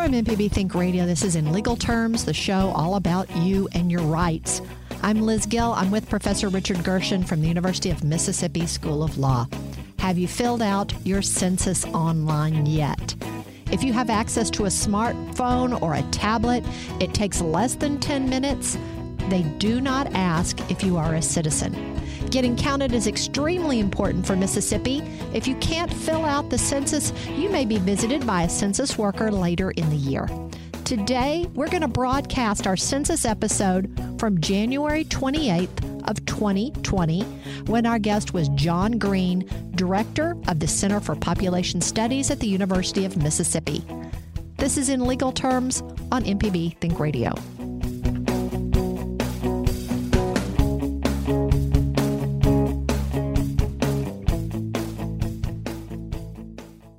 From MPB Think Radio, this is In Legal Terms, the show all about you and your rights. I'm Liz Gill. I'm with Professor Richard Gershon from the University of Mississippi School of Law. Have you filled out your census online yet? If you have access to a smartphone or a tablet, it takes less than 10 minutes. They do not ask if you are a citizen. Getting counted is extremely important for Mississippi. If you can't fill out the census, you may be visited by a census worker later in the year. Today, we're going to broadcast our census episode from January 28th of 2020 when our guest was John Green, director of the Center for Population Studies at the University of Mississippi. This is in legal terms on MPB Think Radio.